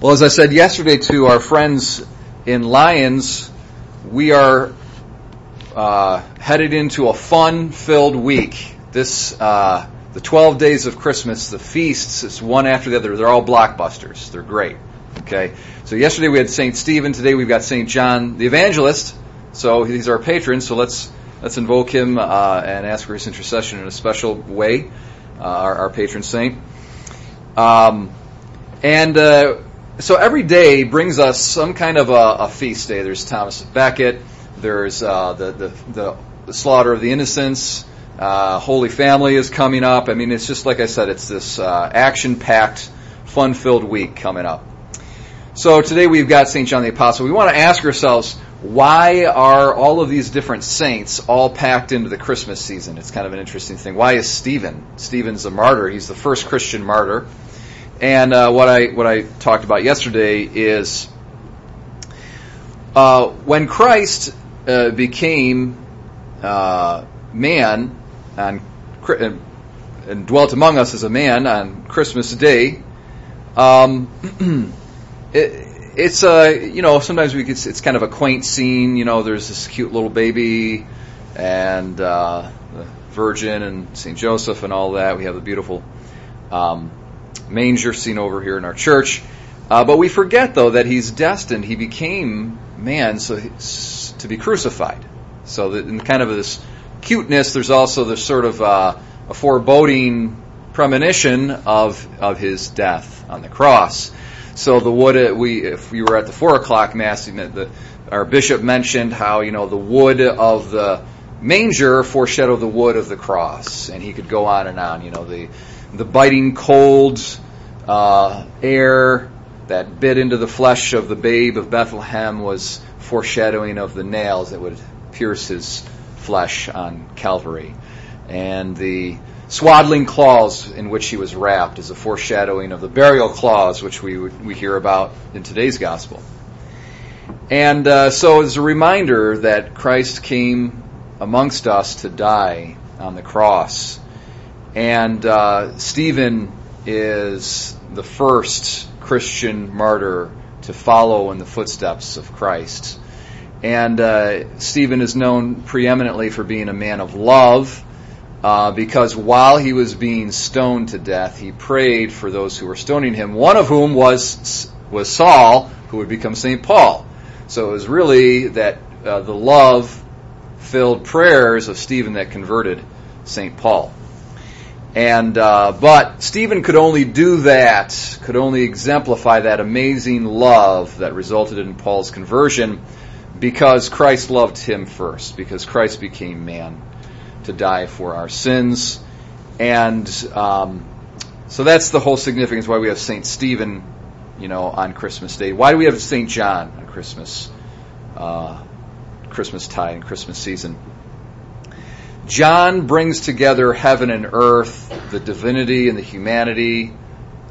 Well, as I said yesterday to our friends in Lyons, we are uh, headed into a fun-filled week. This, uh, the 12 days of Christmas, the feasts, it's one after the other. They're all blockbusters. They're great. Okay. So yesterday we had Saint Stephen. Today we've got Saint John the Evangelist. So he's our patron. So let's let's invoke him uh, and ask for his intercession in a special way. Uh, our, our, patron saint. Um, and uh, so every day brings us some kind of a, a feast day. There's Thomas Becket. There's uh, the, the, the the slaughter of the innocents. Uh, Holy Family is coming up. I mean, it's just like I said, it's this uh, action-packed, fun-filled week coming up. So today we've got St. John the Apostle. We want to ask ourselves, why are all of these different saints all packed into the Christmas season? It's kind of an interesting thing. Why is Stephen? Stephen's a martyr. He's the first Christian martyr. And uh, what I what I talked about yesterday is uh, when Christ uh, became uh, man and, and, dwelt among us as a man on Christmas Day. Um, it, it's a uh, you know sometimes we could, it's kind of a quaint scene. You know, there's this cute little baby and uh, the Virgin and Saint Joseph and all that. We have the beautiful um, manger scene over here in our church. Uh, but we forget though that he's destined. He became man so to be crucified. So that in kind of this cuteness, there's also this sort of uh, a foreboding premonition of of his death on the cross. So the wood, uh, we, if we were at the four o'clock mass, the, our bishop mentioned how, you know, the wood of the manger foreshadowed the wood of the cross. And he could go on and on, you know, the, the biting cold, uh, air that bit into the flesh of the babe of Bethlehem was foreshadowing of the nails that would pierce his flesh on Calvary. And the swaddling cloths in which he was wrapped is a foreshadowing of the burial cloths which we we hear about in today's gospel. And uh, so it's a reminder that Christ came amongst us to die on the cross. And uh, Stephen is the first Christian martyr to follow in the footsteps of Christ. And uh, Stephen is known preeminently for being a man of love uh, because while he was being stoned to death, he prayed for those who were stoning him. One of whom was was Saul, who would become Saint Paul. So it was really that uh, the love-filled prayers of Stephen that converted Saint Paul. And uh, but Stephen could only do that, could only exemplify that amazing love that resulted in Paul's conversion, because Christ loved him first, because Christ became man to die for our sins. And um, so that's the whole significance why we have St. Stephen, you know, on Christmas Day. Why do we have St. John on Christmas, uh, Christmas tide and Christmas season? John brings together heaven and earth, the divinity and the humanity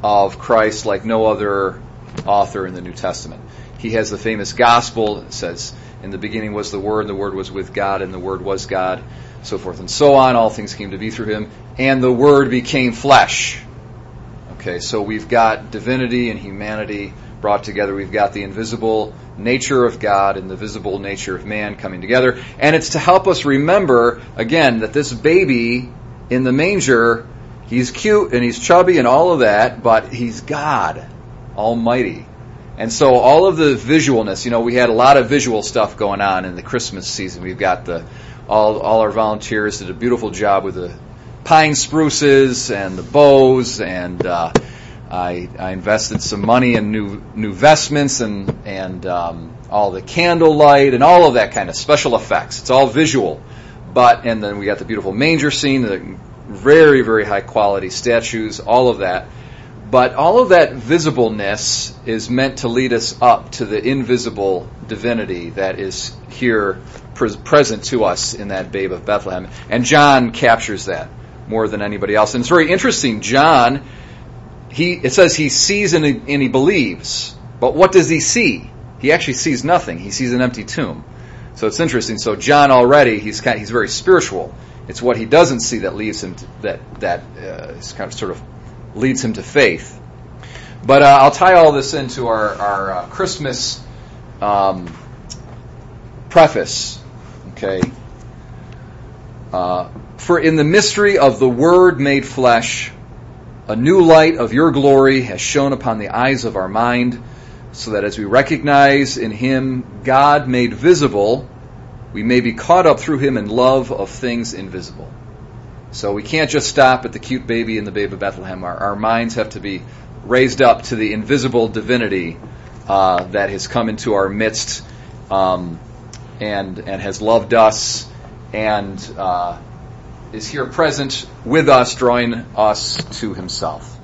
of Christ like no other author in the New Testament. He has the famous gospel that says, In the beginning was the Word, and the Word was with God, and the Word was God so forth and so on. All things came to be through him, and the Word became flesh. Okay, so we've got divinity and humanity brought together. We've got the invisible nature of God and the visible nature of man coming together. And it's to help us remember, again, that this baby in the manger, he's cute and he's chubby and all of that, but he's God Almighty. And so all of the visualness, you know, we had a lot of visual stuff going on in the Christmas season. We've got the all, all our volunteers did a beautiful job with the pine spruces and the bows, and uh, I, I invested some money in new new vestments and and um, all the candlelight and all of that kind of special effects. It's all visual, but and then we got the beautiful manger scene, the very very high quality statues, all of that. But all of that visibleness is meant to lead us up to the invisible divinity that is here present to us in that babe of Bethlehem. And John captures that more than anybody else. And it's very interesting. John, he, it says he sees and he, and he believes. But what does he see? He actually sees nothing. He sees an empty tomb. So it's interesting. So John already, he's kind he's very spiritual. It's what he doesn't see that leads him to, that, that, uh, kind of sort of leads him to faith. But uh, I'll tie all this into our, our uh, Christmas um, preface. Okay. Uh, For in the mystery of the Word made flesh, a new light of your glory has shone upon the eyes of our mind, so that as we recognize in Him God made visible, we may be caught up through Him in love of things invisible. So we can't just stop at the cute baby and the babe of Bethlehem. Our, our minds have to be raised up to the invisible divinity uh, that has come into our midst um, and and has loved us and uh, is here present with us, drawing us to Himself.